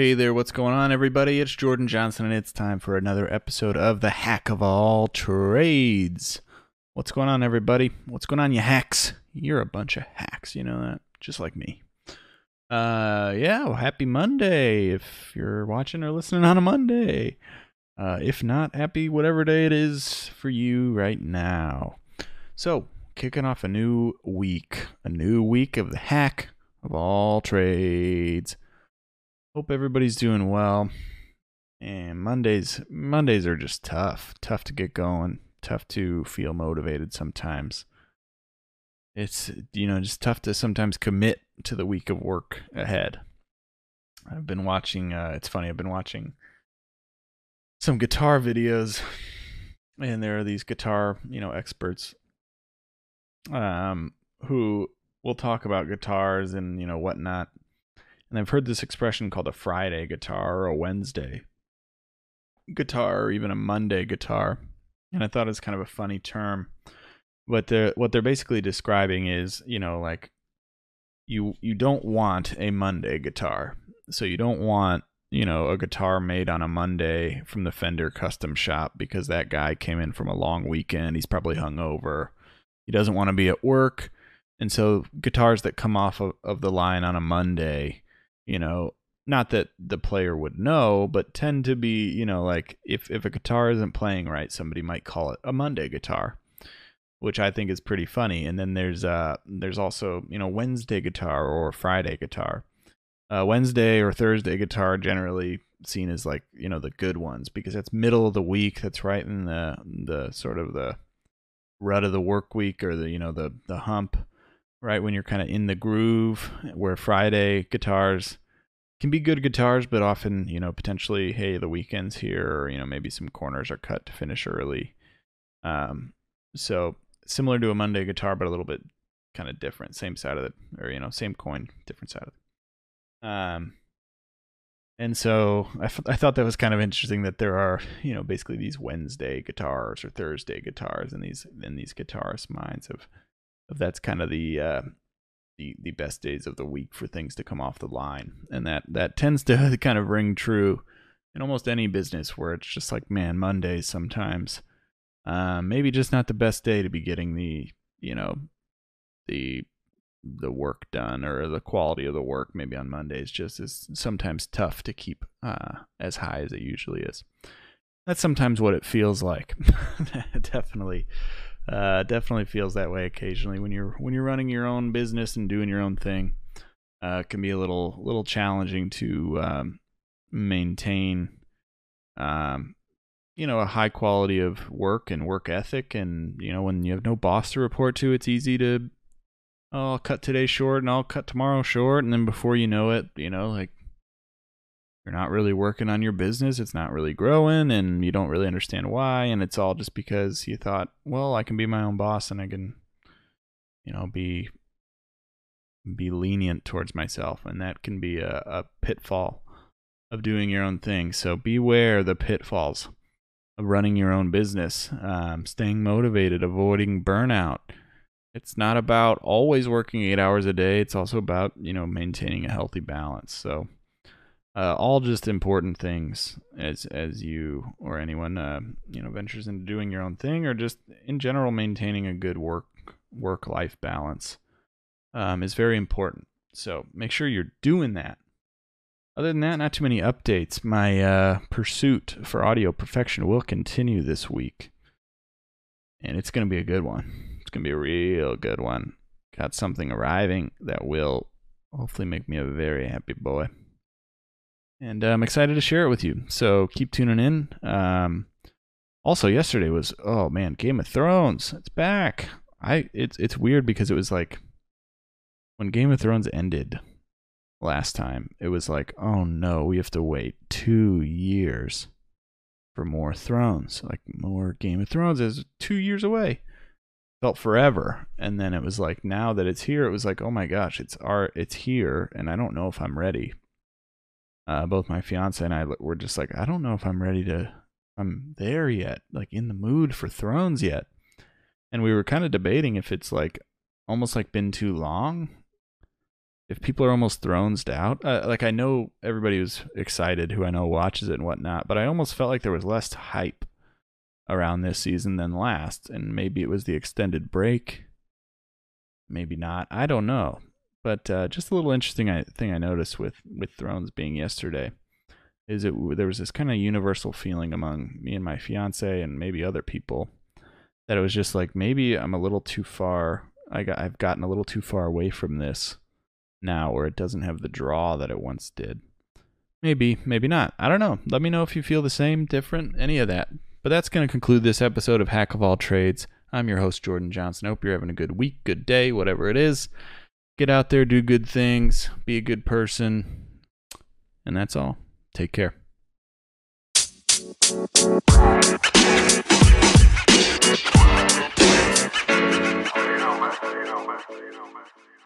Hey there, what's going on, everybody? It's Jordan Johnson, and it's time for another episode of the Hack of All Trades. What's going on, everybody? What's going on, you hacks? You're a bunch of hacks, you know that? Just like me. Uh, yeah, well, happy Monday if you're watching or listening on a Monday. Uh, if not, happy whatever day it is for you right now. So, kicking off a new week, a new week of the Hack of All Trades. Hope everybody's doing well. And Mondays Mondays are just tough. Tough to get going. Tough to feel motivated sometimes. It's you know, just tough to sometimes commit to the week of work ahead. I've been watching uh it's funny, I've been watching some guitar videos and there are these guitar, you know, experts um who will talk about guitars and, you know, whatnot and I've heard this expression called a Friday guitar or a Wednesday guitar or even a Monday guitar. And I thought it was kind of a funny term. But they're, what they're basically describing is, you know, like you you don't want a Monday guitar. So you don't want, you know, a guitar made on a Monday from the Fender custom shop because that guy came in from a long weekend. He's probably hungover. He doesn't want to be at work. And so guitars that come off of, of the line on a Monday you know not that the player would know but tend to be you know like if if a guitar isn't playing right somebody might call it a monday guitar which i think is pretty funny. And then there's uh there's also you know wednesday guitar or friday guitar. Uh, wednesday or thursday guitar generally seen as like you know the good ones because that's middle of the week that's right in the the sort of the rut of the work week or the you know the the hump right when you're kind of in the groove where friday guitars can be good guitars, but often, you know, potentially, hey, the weekend's here, or, you know, maybe some corners are cut to finish early. Um, so similar to a Monday guitar, but a little bit kind of different. Same side of the or, you know, same coin, different side of it. Um, and so I, f- I thought that was kind of interesting that there are, you know, basically these Wednesday guitars or Thursday guitars and these in these guitarist minds of, that's kind of the uh, the the best days of the week for things to come off the line, and that that tends to kind of ring true in almost any business where it's just like, man, Mondays sometimes, uh, maybe just not the best day to be getting the you know the the work done or the quality of the work maybe on Mondays just is sometimes tough to keep uh, as high as it usually is. That's sometimes what it feels like. Definitely uh, definitely feels that way occasionally when you're when you're running your own business and doing your own thing. Uh, can be a little little challenging to um, maintain, um, you know, a high quality of work and work ethic. And you know, when you have no boss to report to, it's easy to, oh, I'll cut today short and I'll cut tomorrow short, and then before you know it, you know, like you're not really working on your business, it's not really growing, and you don't really understand why. And it's all just because you thought, well, I can be my own boss and I can, you know, be be lenient towards myself, and that can be a, a pitfall of doing your own thing. So beware the pitfalls of running your own business, um, staying motivated, avoiding burnout. It's not about always working eight hours a day. It's also about you know maintaining a healthy balance. So uh, all just important things as as you or anyone uh, you know ventures into doing your own thing or just in general maintaining a good work work life balance um, is very important. So make sure you're doing that. Other than that, not too many updates. My uh, pursuit for audio perfection will continue this week, and it's going to be a good one. It's going to be a real good one. Got something arriving that will hopefully make me a very happy boy and uh, I'm excited to share it with you. So keep tuning in. Um, also, yesterday was oh man, Game of Thrones. It's back. I it's it's weird because it was like when Game of Thrones ended last time. It was like oh no, we have to wait two years for more Thrones. Like more Game of Thrones is two years away. Felt forever, and then it was like now that it's here, it was like oh my gosh, it's our it's here, and I don't know if I'm ready uh, both my fiance and I were just like, I don't know if I'm ready to, I'm there yet, like in the mood for Thrones yet. And we were kind of debating if it's like almost like been too long. if people are almost thrones out, uh, like I know everybody was excited who I know watches it and whatnot, but I almost felt like there was less hype around this season than last, and maybe it was the extended break, maybe not. I don't know, but uh, just a little interesting thing I noticed with with Thrones being yesterday is it there was this kind of universal feeling among me and my fiance and maybe other people that it was just like maybe I'm a little too far. I got I've gotten a little too far away from this now where it doesn't have the draw that it once did. Maybe, maybe not. I don't know. Let me know if you feel the same, different, any of that. But that's going to conclude this episode of Hack of All Trades. I'm your host, Jordan Johnson. Hope you're having a good week, good day, whatever it is. Get out there, do good things, be a good person. And that's all. Take care. you. You.